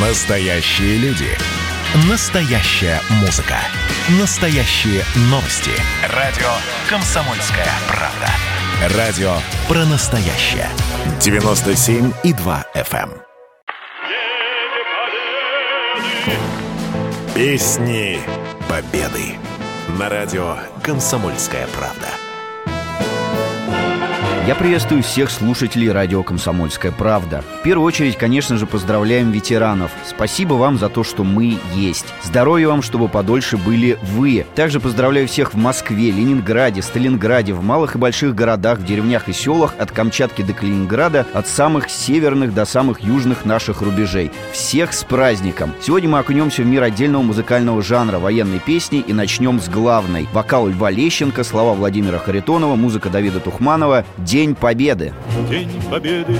Настоящие люди. Настоящая музыка. Настоящие новости. Радио «Комсомольская правда». Радио про настоящее. 97,2 FM. эм. Песни Победы. На радио «Комсомольская правда». Я приветствую всех слушателей радио «Комсомольская правда». В первую очередь, конечно же, поздравляем ветеранов. Спасибо вам за то, что мы есть. Здоровья вам, чтобы подольше были вы. Также поздравляю всех в Москве, Ленинграде, Сталинграде, в малых и больших городах, в деревнях и селах, от Камчатки до Калининграда, от самых северных до самых южных наших рубежей. Всех с праздником! Сегодня мы окунемся в мир отдельного музыкального жанра военной песни и начнем с главной. Вокал Льва Лещенко, слова Владимира Харитонова, музыка Давида Тухманова «День Победы». День Победы,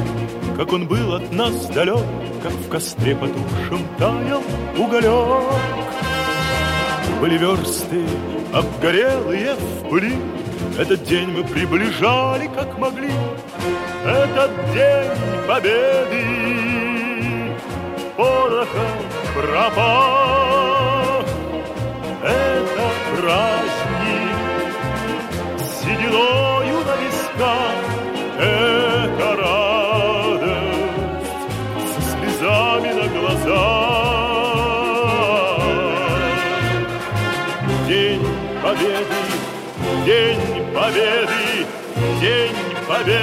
как он был от нас далек, Как в костре потухшем таял уголек. Были версты, обгорелые в пыли, Этот день мы приближали, как могли. Этот день Победы порохом пропах. Победы, День Победы.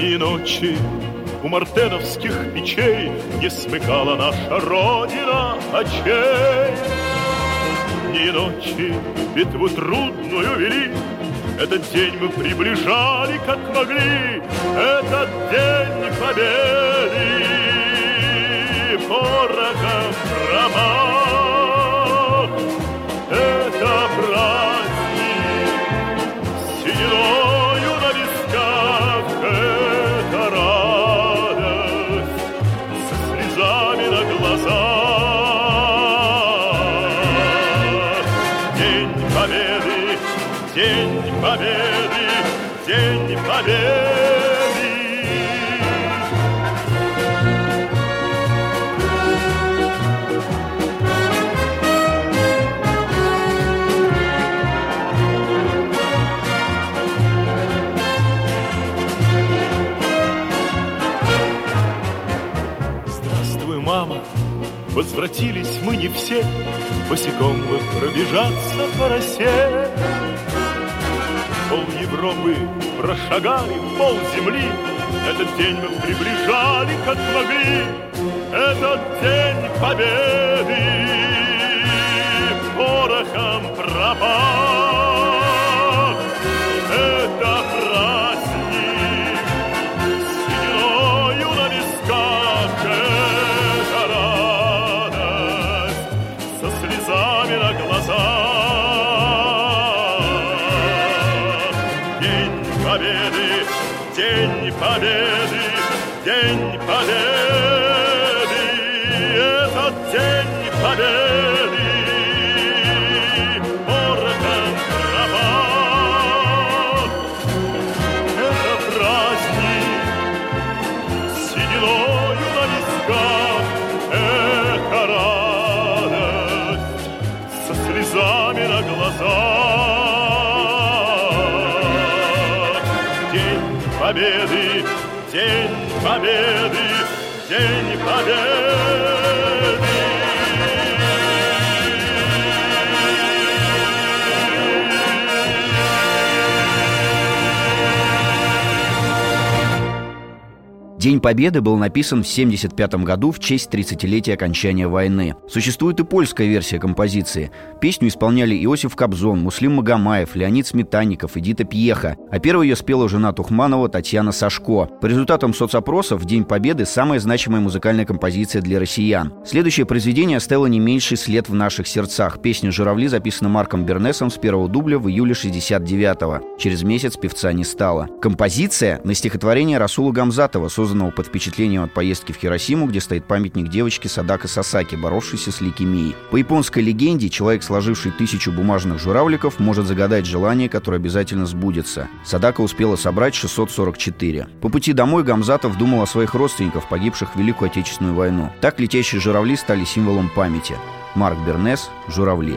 И ночи у мартеновских печей Не смыкала наша Родина очей. И ночи битву трудную вели, Этот день мы приближали, как могли, Этот день победы порохом промах. Это праздник сединою на висках, Это радость со слезами на глазах. Победы, День Победы. Мама, возвратились мы не все, Босиком мы пробежаться по росе. Европы прошагали, пол земли, Этот день мы приближали, как могли, Этот день победы. Порохом пропах. День Победы был написан в 1975 году в честь 30-летия окончания войны. Существует и польская версия композиции. Песню исполняли Иосиф Кобзон, Муслим Магомаев, Леонид Сметанников, Эдита Пьеха. А первой ее спела жена Тухманова Татьяна Сашко. По результатам соцопросов День Победы самая значимая музыкальная композиция для россиян. Следующее произведение оставило не меньший след в наших сердцах. Песня «Журавли» записана Марком Бернесом с первого дубля в июле 69-го. Через месяц певца не стало. Композиция на стихотворение Расула Гамзатова, созданного под впечатлением от поездки в Хиросиму, где стоит памятник девочке Садака Сасаки, боровшейся с лейкемией. По японской легенде, человек, сложивший тысячу бумажных журавликов, может загадать желание, которое обязательно сбудется. Садака успела собрать 644. По пути домой Гамзатов думал о своих родственниках, погибших в Великую Отечественную войну. Так летящие журавли стали символом памяти. Марк Бернес «Журавли».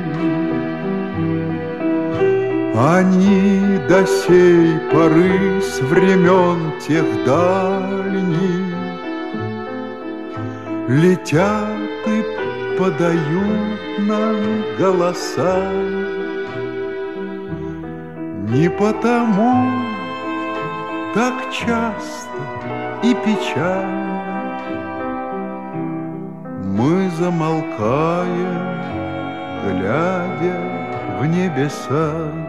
они до сей поры с времен тех дальних Летят и подают нам голоса Не потому так часто и печально Мы замолкаем, глядя в небеса.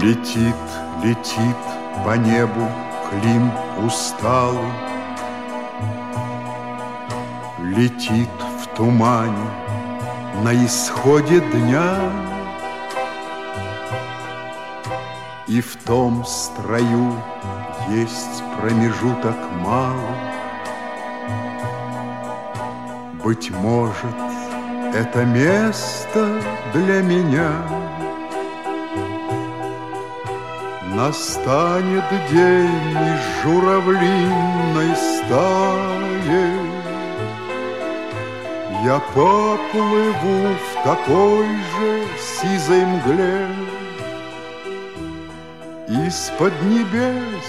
Летит, летит по небу Клим усталый, Летит в тумане на исходе дня И в том строю есть промежуток мало Быть может, это место для меня. Настанет день из журавлиной стаи. Я поплыву в такой же сизой мгле Из-под небес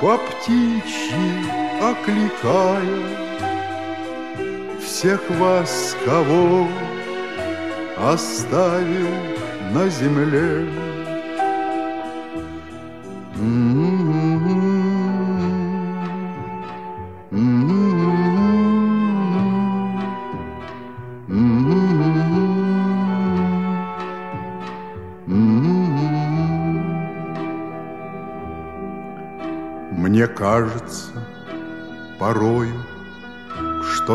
по птичьи окликая Всех вас, кого оставил на земле.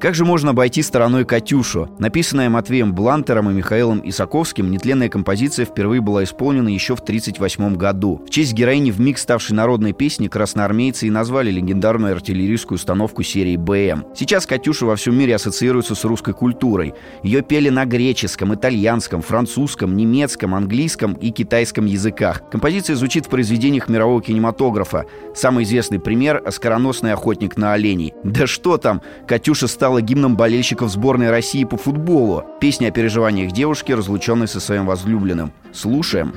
Как же можно обойти стороной «Катюшу»? Написанная Матвеем Блантером и Михаилом Исаковским, нетленная композиция впервые была исполнена еще в 1938 году. В честь героини в миг ставшей народной песни красноармейцы и назвали легендарную артиллерийскую установку серии БМ. Сейчас «Катюша» во всем мире ассоциируется с русской культурой. Ее пели на греческом, итальянском, французском, немецком, английском и китайском языках. Композиция звучит в произведениях мирового кинематографа. Самый известный пример — «Оскароносный охотник на оленей». Да что там, «Катюша» стала стала гимном болельщиков сборной России по футболу. Песня о переживаниях девушки, разлученной со своим возлюбленным. Слушаем.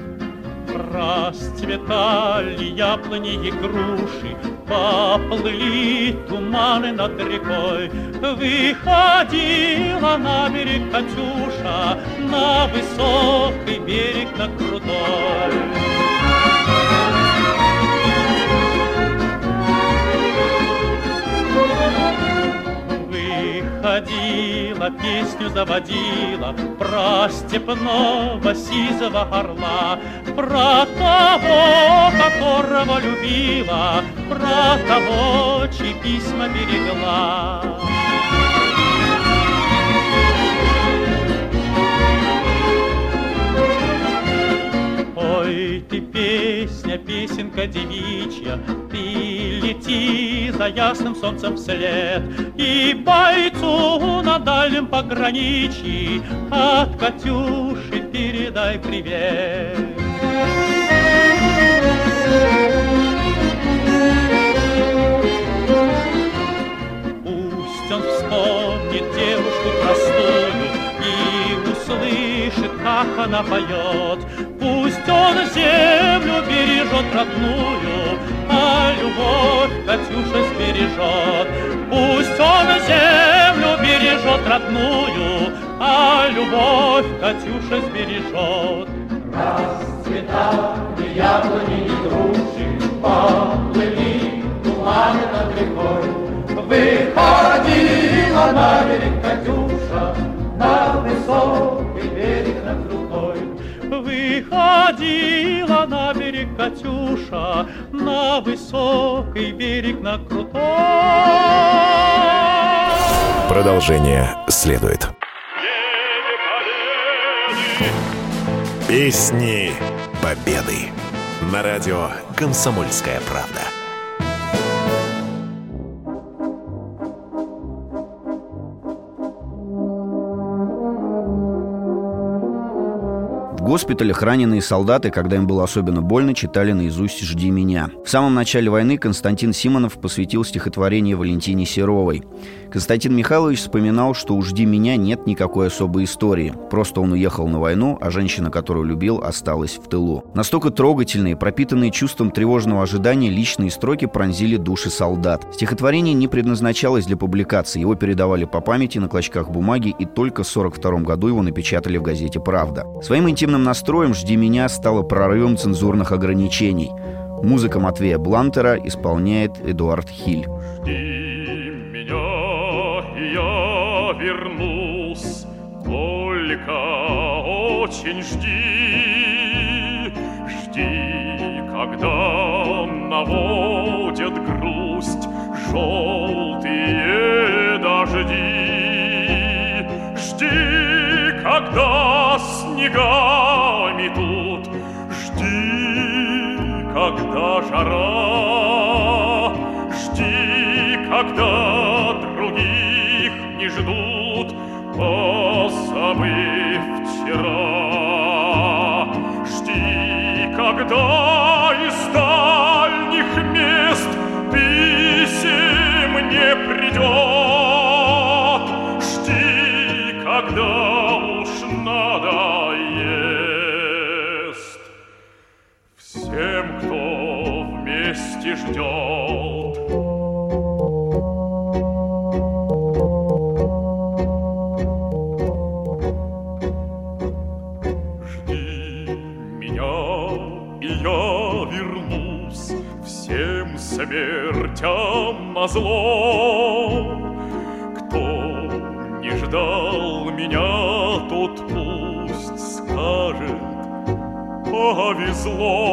Расцветали яблони и груши, Поплыли туманы над рекой. Выходила на берег Катюша, На высокий берег, на крутой. Ходила, песню заводила Про степного сизого орла, Про того, которого любила, Про того, чьи письма берегла. Песня, песенка девичья, Ты лети за ясным солнцем вслед, И бойцу на дальнем пограничье От Катюши передай привет. Пусть он вспомнит девушку как она поет, Пусть он землю бережет родную, А любовь Катюша сбережет. Пусть он землю бережет родную, А любовь Катюша сбережет. Расцветали яблони и груши, Поплыли туманы над рекой. Выходила на берег Катюша, На высокий берег на Выходила на берег Катюша, на высокий берег, на крутой. Продолжение следует. Песни Победы. На радио «Комсомольская правда». Госпиталях раненые солдаты, когда им было особенно больно, читали наизусть «Жди меня». В самом начале войны Константин Симонов посвятил стихотворение Валентине Серовой. Константин Михайлович вспоминал, что у «Жди меня» нет никакой особой истории. Просто он уехал на войну, а женщина, которую любил, осталась в тылу. Настолько трогательные, пропитанные чувством тревожного ожидания, личные строки пронзили души солдат. Стихотворение не предназначалось для публикации, его передавали по памяти на клочках бумаги, и только в 1942 году его напечатали в газете «Правда». Своим интимным Музыкальным настроем «Жди меня» стало прорывом цензурных ограничений. Музыка Матвея Блантера исполняет Эдуард Хиль. Жди меня, я вернусь, только очень жди. Жди, когда наводят грусть желтые дожди. Жди, когда снега когда жара, жди, когда других не ждут, позабыв вчера. Жди, когда на зло. Кто не ждал меня, тот пусть скажет, повезло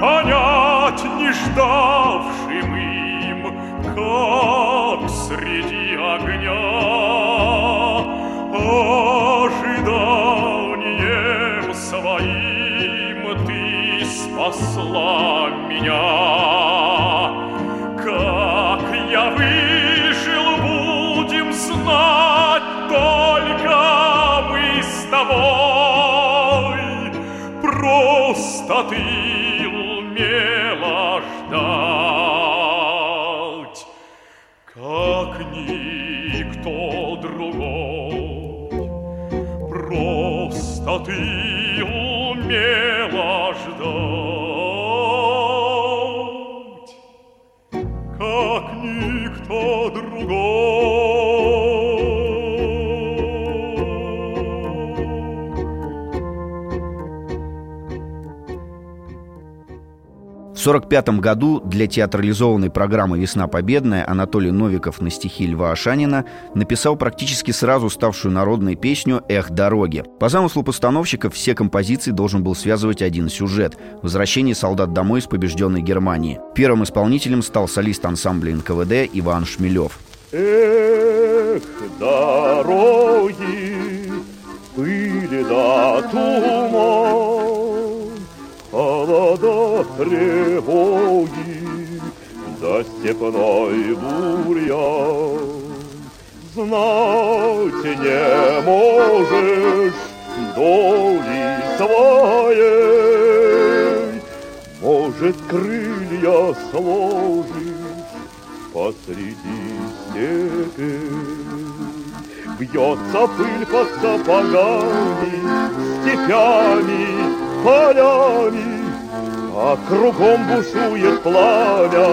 понять не ждавшим им, как среди огня. Ожиданием своим ты спасла меня. Ты 1945 году для театрализованной программы «Весна победная» Анатолий Новиков на стихи Льва Ашанина написал практически сразу ставшую народной песню «Эх, дороги». По замыслу постановщиков все композиции должен был связывать один сюжет – возвращение солдат домой из побежденной Германии. Первым исполнителем стал солист ансамбля НКВД Иван Шмелев. Эх, дороги, пыли да туман, тревоги, да степной бурьян. Знать не можешь доли своей, Может, крылья сложишь посреди степи. Бьется пыль под сапогами, степями, полями, А кругом бушует пламя,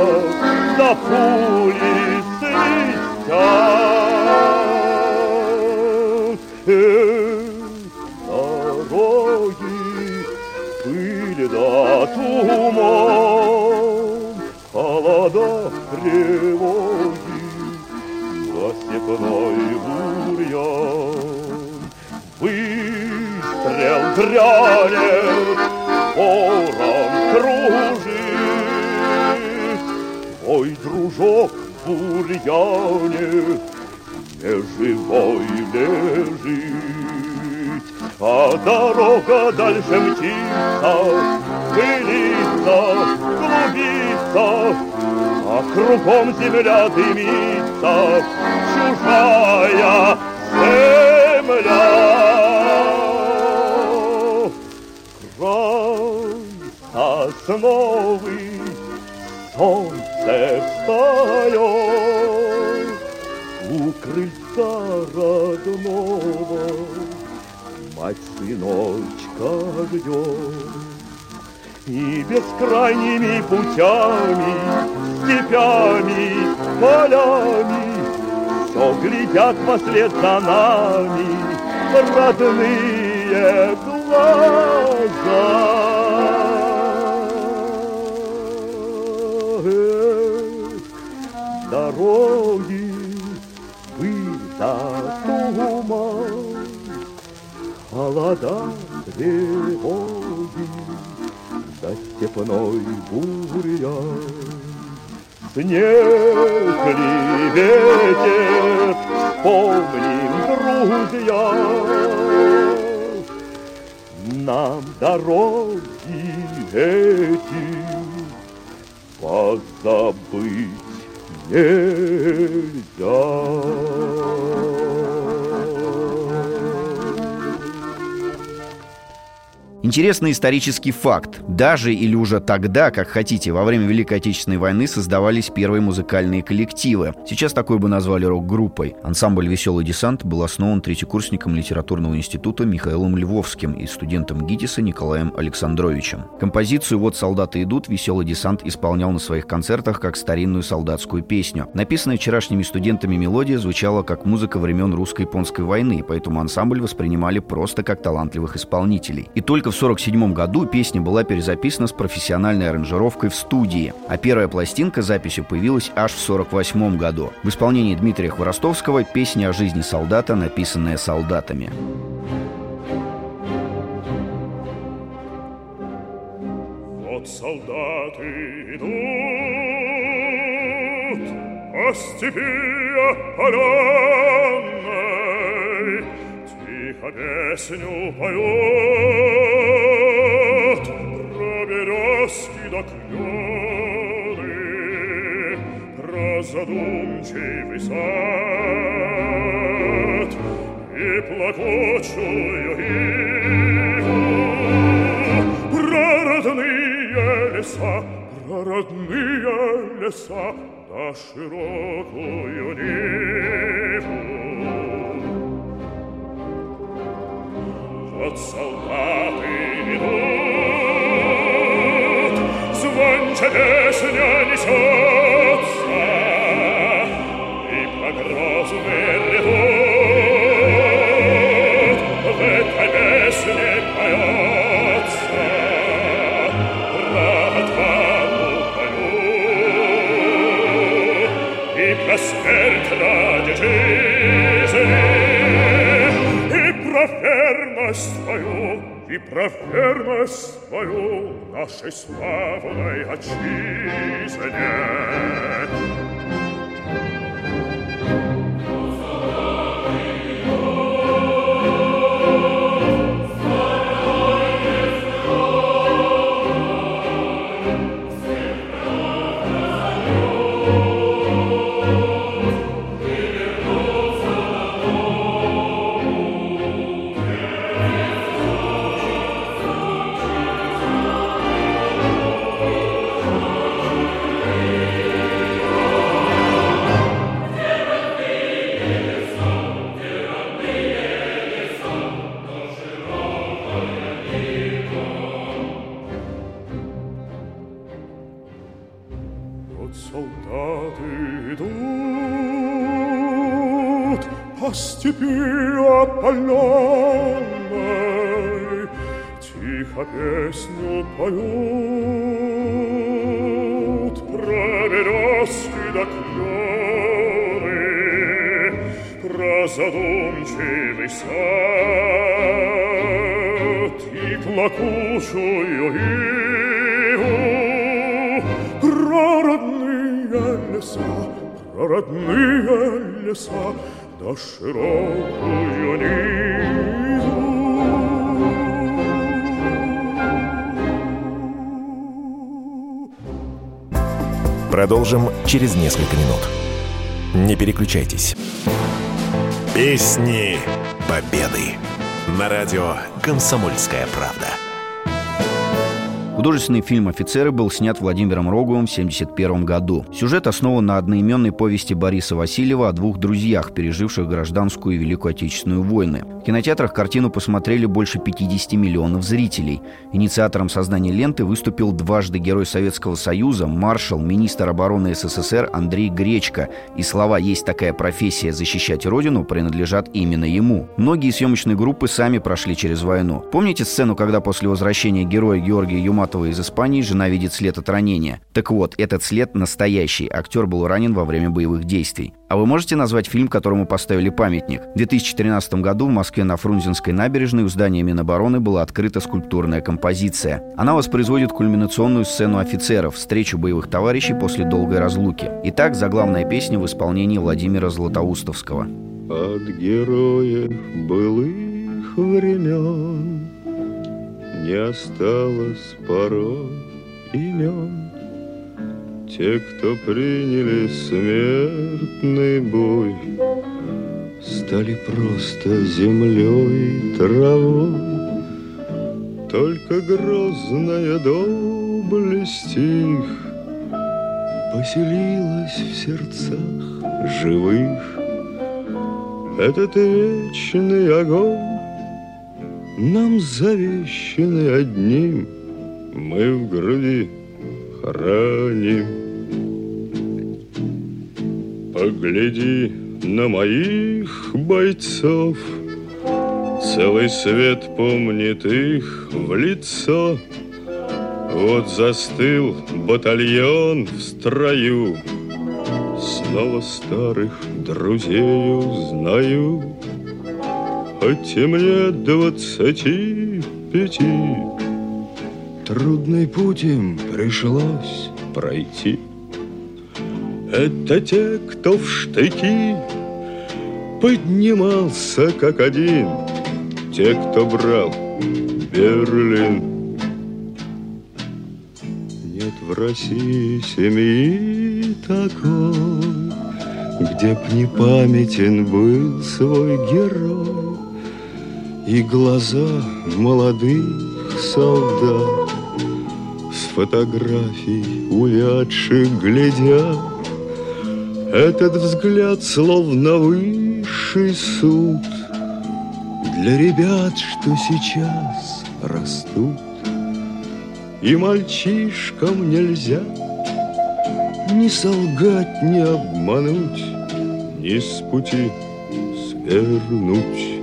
да пули свистят. Эх, дороги, пыль да туман, Холода тревоги, степной бурьян. Выстрел грянет, ворон дружок в бурьяне неживой лежит. А дорога дальше мчится, пылится, клубится, А кругом земля дымится, чужая земля. Край сосновый, солнце встает, У крыльца родного мать сыночка ждет. И бескрайними путями, степями, полями Все глядят вслед за нами родные глаза. Дороги, да туман, Холода, тревоги, да степной бурьян. Снег ли ветер, вспомним, друзья, Нам дороги эти позабыть нельзя. Интересный исторический факт. Даже или уже тогда, как хотите, во время Великой Отечественной войны создавались первые музыкальные коллективы. Сейчас такой бы назвали рок-группой. Ансамбль «Веселый десант» был основан третьекурсником литературного института Михаилом Львовским и студентом ГИТИСа Николаем Александровичем. Композицию «Вот солдаты идут» «Веселый десант» исполнял на своих концертах как старинную солдатскую песню. Написанная вчерашними студентами мелодия звучала как музыка времен русско-японской войны, поэтому ансамбль воспринимали просто как талантливых исполнителей. И только в 1947 году песня была перезаписана с профессиональной аранжировкой в студии, а первая пластинка с записью появилась аж в 1948 году. В исполнении Дмитрия Хворостовского песня о жизни солдата, написанная солдатами. Вот солдаты идут, по степи Тихо песню поет Про березки до клены Про задумчивый сад И плакучую иву Про родные леса Про родные леса на широкую ниву. Вот солдаты идут, звонча песня несется, и по грозным летут, в этой песне поется про отвагу мою и про смерть ради жизни, верность твою, и про верность твою нашей славной отчизне. Родные леса, да широкую ниву. Продолжим через несколько минут. Не переключайтесь. Песни Победы. На радио «Комсомольская правда». Художественный фильм «Офицеры» был снят Владимиром Роговым в 1971 году. Сюжет основан на одноименной повести Бориса Васильева о двух друзьях, переживших гражданскую и Великую Отечественную войны. В кинотеатрах картину посмотрели больше 50 миллионов зрителей. Инициатором создания ленты выступил дважды Герой Советского Союза, маршал, министр обороны СССР Андрей Гречко. И слова «Есть такая профессия – защищать Родину» принадлежат именно ему. Многие съемочные группы сами прошли через войну. Помните сцену, когда после возвращения героя Георгия Юматова из Испании жена видит след от ранения? Так вот, этот след настоящий. Актер был ранен во время боевых действий. А вы можете назвать фильм, которому поставили памятник? В 2013 году в Москве на Фрунзенской набережной у здания Минобороны была открыта скульптурная композиция. Она воспроизводит кульминационную сцену офицеров, встречу боевых товарищей после долгой разлуки. Итак, заглавная песня в исполнении Владимира Златоустовского. От героев былых времен Не осталось порой имен. Те, кто приняли смертный бой Стали просто землей травой. Только грозная доблесть их Поселилась в сердцах живых. Этот вечный огонь Нам завещанный одним. Мы в груди храним. Погляди на моих бойцов. Целый свет помнит их в лицо. Вот застыл батальон в строю. Снова старых друзей узнаю И мне двадцати пяти Трудный путь им пришлось пройти Это те, кто в штыки поднимался как один, те, кто брал Берлин. Нет в России семьи такой, где б не памятен был свой герой И глаза молодых солдат С фотографий увядших глядят Этот взгляд словно высший суд Для ребят, что сейчас растут И мальчишкам нельзя ни солгать, ни обмануть, ни с пути свернуть.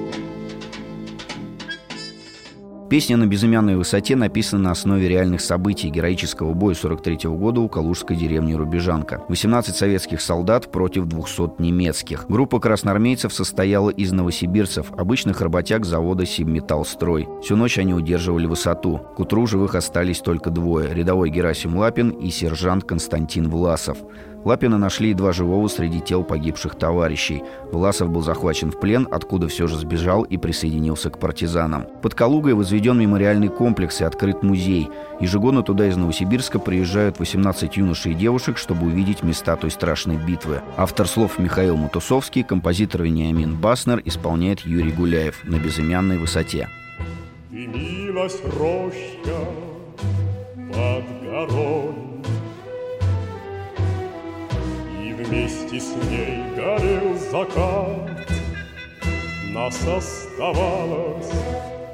Песня «На безымянной высоте» написана на основе реальных событий героического боя 43 -го года у калужской деревни Рубежанка. 18 советских солдат против 200 немецких. Группа красноармейцев состояла из новосибирцев, обычных работяг завода «Сибметаллстрой». Всю ночь они удерживали высоту. К утру живых остались только двое – рядовой Герасим Лапин и сержант Константин Власов. Лапина нашли едва живого среди тел погибших товарищей. Власов был захвачен в плен, откуда все же сбежал и присоединился к партизанам. Под Калугой возведен мемориальный комплекс и открыт музей. Ежегодно туда из Новосибирска приезжают 18 юношей и девушек, чтобы увидеть места той страшной битвы. Автор слов Михаил Матусовский, композитор Вениамин Баснер исполняет Юрий Гуляев на безымянной высоте. Дымилась роща под горой вместе с ней горел закат. Нас оставалось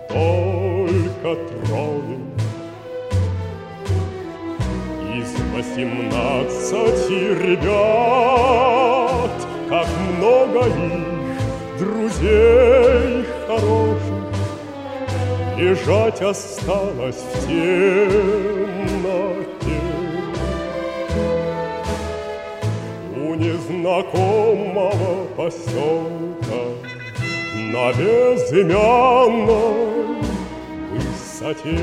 только трое. Из восемнадцати ребят, как много их друзей хороших, Лежать осталось в темноте. Незнакомого поселка На безымянной высоте.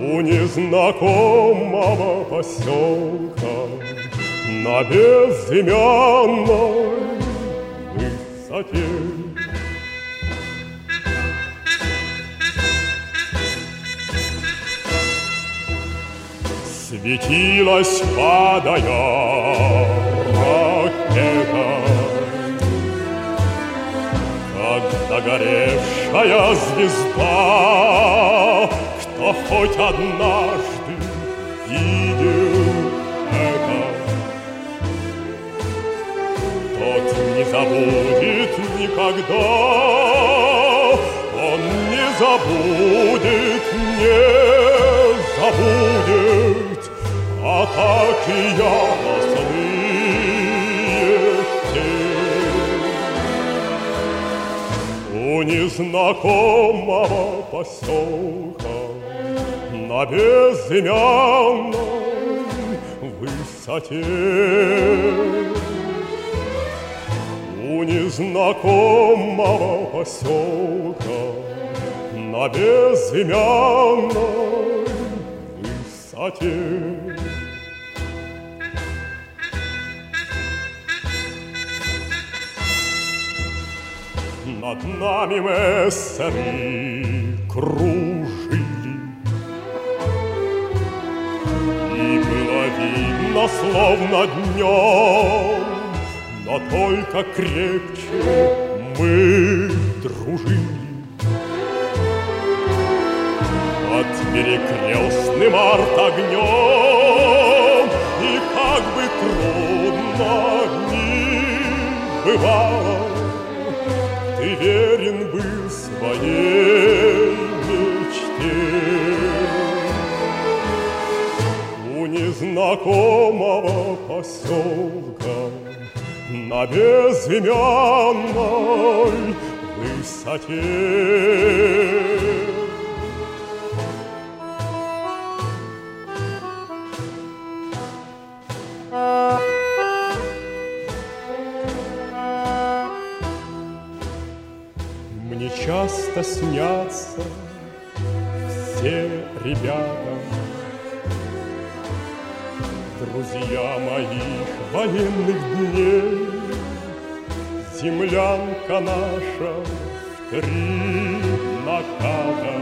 У незнакомого поселка На безымянной высоте Светилась, падая ракета, Как загоревшая звезда, Кто хоть однажды незнакомого поселка на безымянной высоте. У незнакомого поселка на безымянной высоте. Нами мессеры кружили. И было видно, словно днем Но только крепче мы дружили. Под перекрестным арт-огнем И как бы трудно ни бывало своей мечте. У незнакомого поселка на безымянной высоте. Часто снятся все ребята. друзья моих военных дней. Землянка наша в три наката,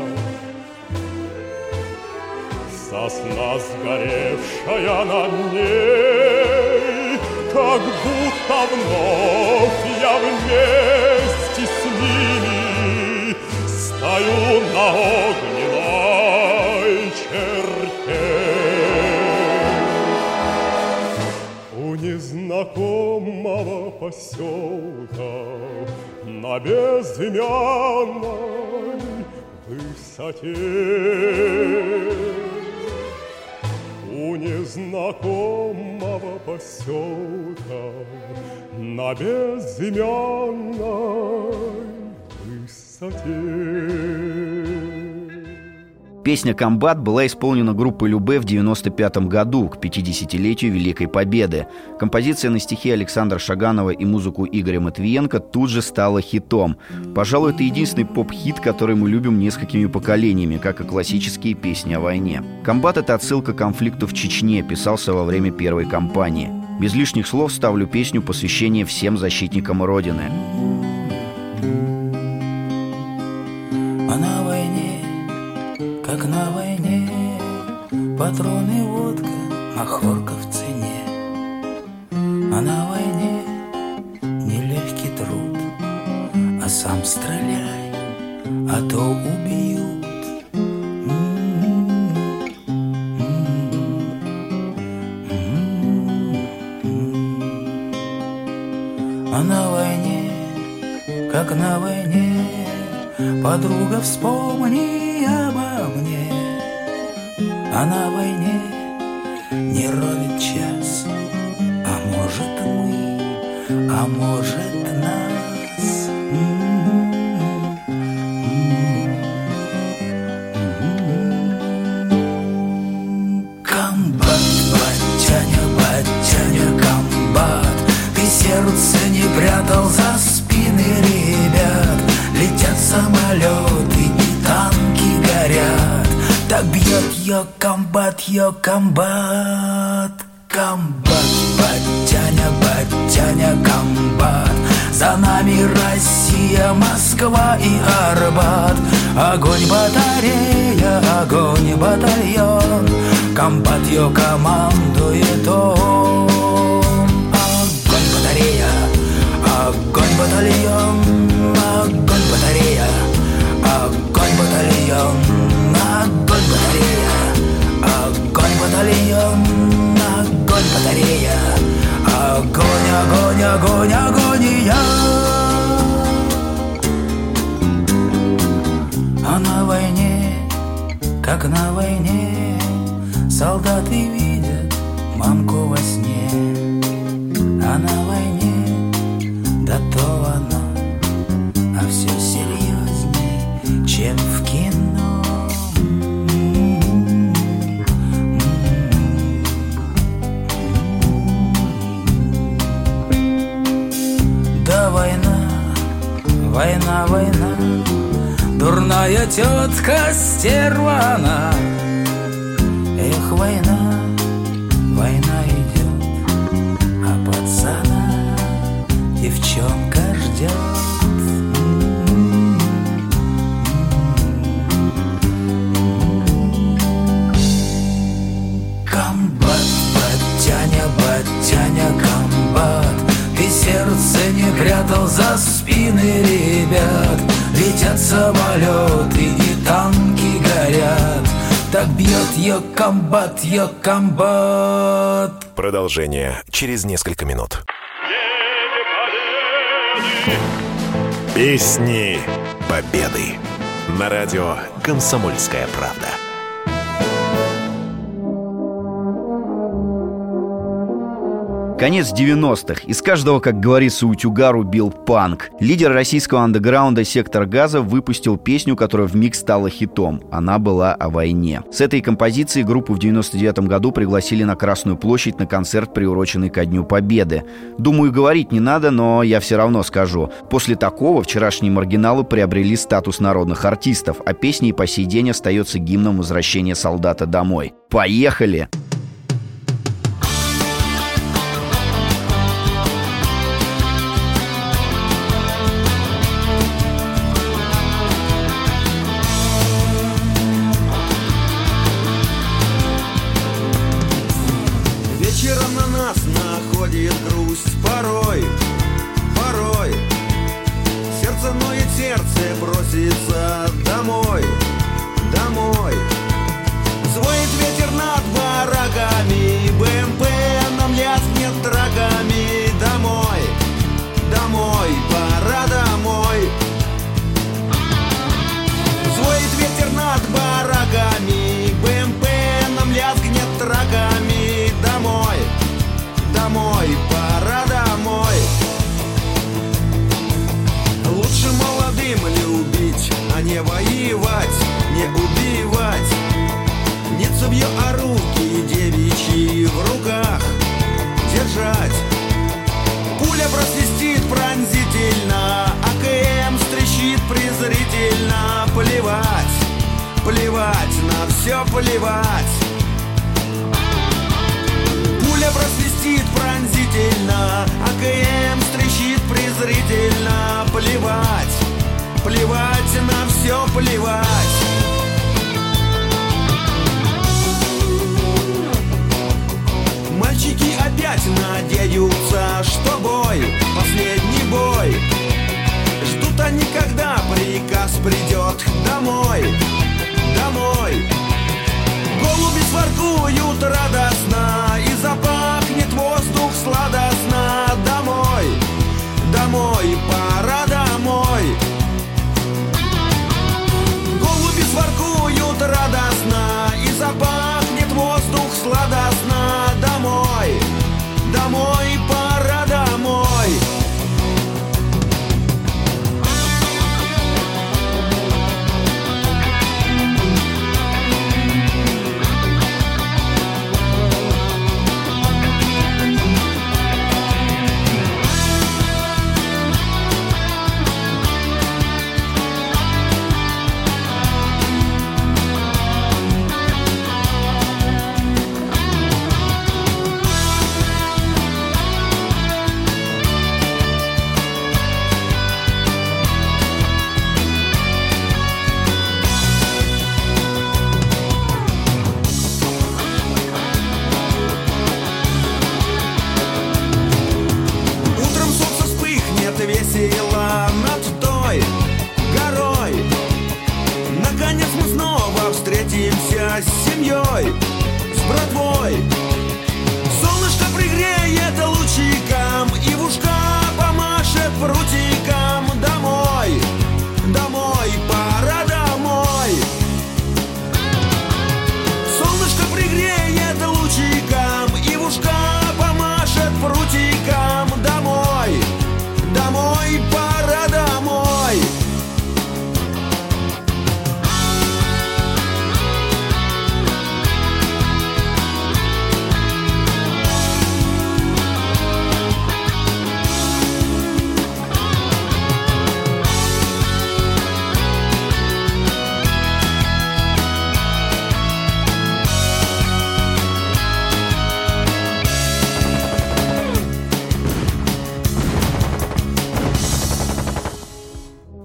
Сосна сгоревшая над ней, Как будто вновь я вместе с ними Стою на огненной черте. У незнакомого поселка На безымянной высоте У незнакомого поселка На безымянной Песня «Комбат» была исполнена группой Любе в 95 году, к 50-летию Великой Победы. Композиция на стихи Александра Шаганова и музыку Игоря Матвиенко тут же стала хитом. Пожалуй, это единственный поп-хит, который мы любим несколькими поколениями, как и классические песни о войне. «Комбат» — это отсылка к конфликту в Чечне, писался во время первой кампании. Без лишних слов ставлю песню посвящение всем защитникам Родины. Как на войне, патроны, водка, махорка в цене. А на войне нелегкий труд, а сам стреляй, а то убьют. А на войне, как на войне, Подруга, вспомни обо мне А на войне не ровит час. А может мы, а может нас. Комбат, батяня, батяня, комбат. Ты сердце не прятал за спины ребят. Летят самолеты ее комбат, ее комбат. Комбат, батяня, батяня, комбат. За нами Россия, Москва и Арбат. Огонь батарея, огонь батальон. Комбат ее командует он. Огонь батарея, огонь батальон. Огонь батарея, огонь батальон огонь, огонь, огонь, агония А на войне, как на войне Солдаты видят мамку во сне. А на войне, война, война Дурная тетка стервана. Эх, война, война идет А пацана девчонка ждет. Батяня, батяня, комбат Ты сердце не прятал за спины ребят Летят самолеты и танки горят Так бьет ее комбат, ее комбат Продолжение через несколько минут. Песни Победы. На радио «Комсомольская правда». Конец 90-х. Из каждого, как говорится, утюга рубил панк. Лидер российского андеграунда «Сектор газа» выпустил песню, которая вмиг стала хитом. Она была о войне. С этой композицией группу в 99 году пригласили на Красную площадь на концерт, приуроченный ко Дню Победы. Думаю, говорить не надо, но я все равно скажу. После такого вчерашние маргиналы приобрели статус народных артистов, а песня и по сей день остается гимном возвращения солдата домой. Поехали! Траками Домой, домой, пора домой. Лучше молодым любить, а не воевать, не убивать. Не цевье, а руки девичьи в руках. Держать. Пуля просвистит пронзительно, АКМ стрещит презрительно. Плевать, плевать, на все плевать Пуля просвистит пронзительно, АКМ стрещит презрительно. Плевать, плевать, на все плевать. Мальчики опять надеются, что бой, последний бой. Ждут они, когда приказ придет домой, домой Голуби своркуют радостно И запахнет воздух сладостно. Домой, домой, пора домой. Голуби своркуют радостно И запахнет воздух сладостно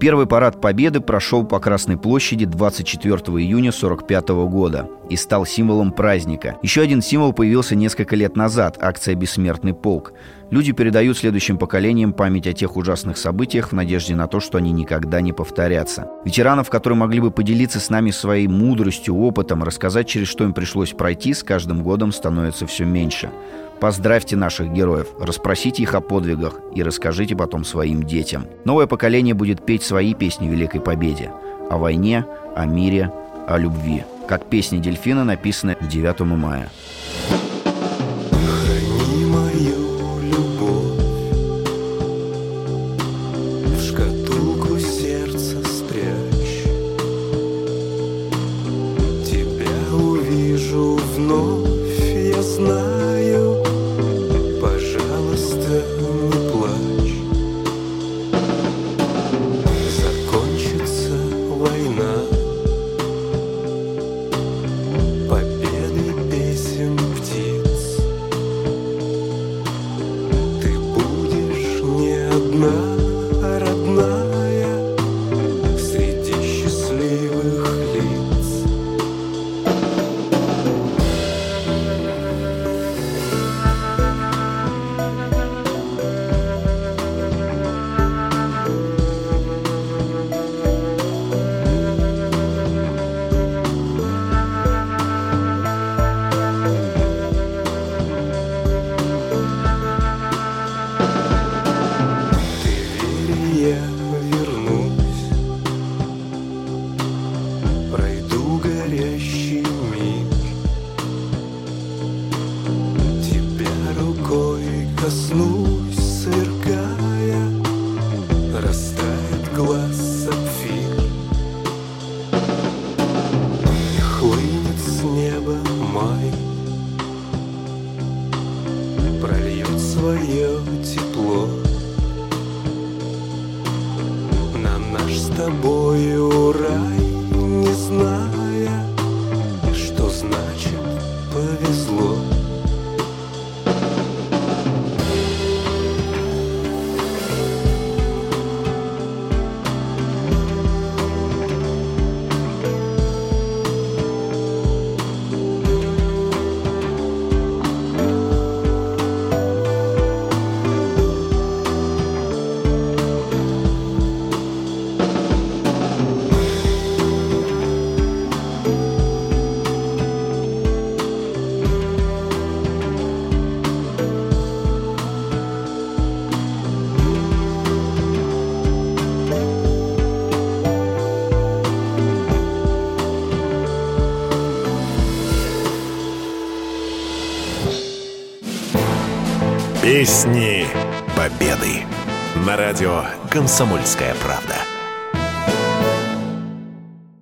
Первый парад Победы прошел по Красной площади 24 июня 1945 года и стал символом праздника. Еще один символ появился несколько лет назад – акция «Бессмертный полк». Люди передают следующим поколениям память о тех ужасных событиях в надежде на то, что они никогда не повторятся. Ветеранов, которые могли бы поделиться с нами своей мудростью, опытом, рассказать, через что им пришлось пройти, с каждым годом становится все меньше. Поздравьте наших героев, расспросите их о подвигах и расскажите потом своим детям. Новое поколение будет петь свои песни Великой Победе. О войне, о мире, о любви. Как песня дельфина написана к 9 мая. Песни Победы. На радио «Комсомольская правда».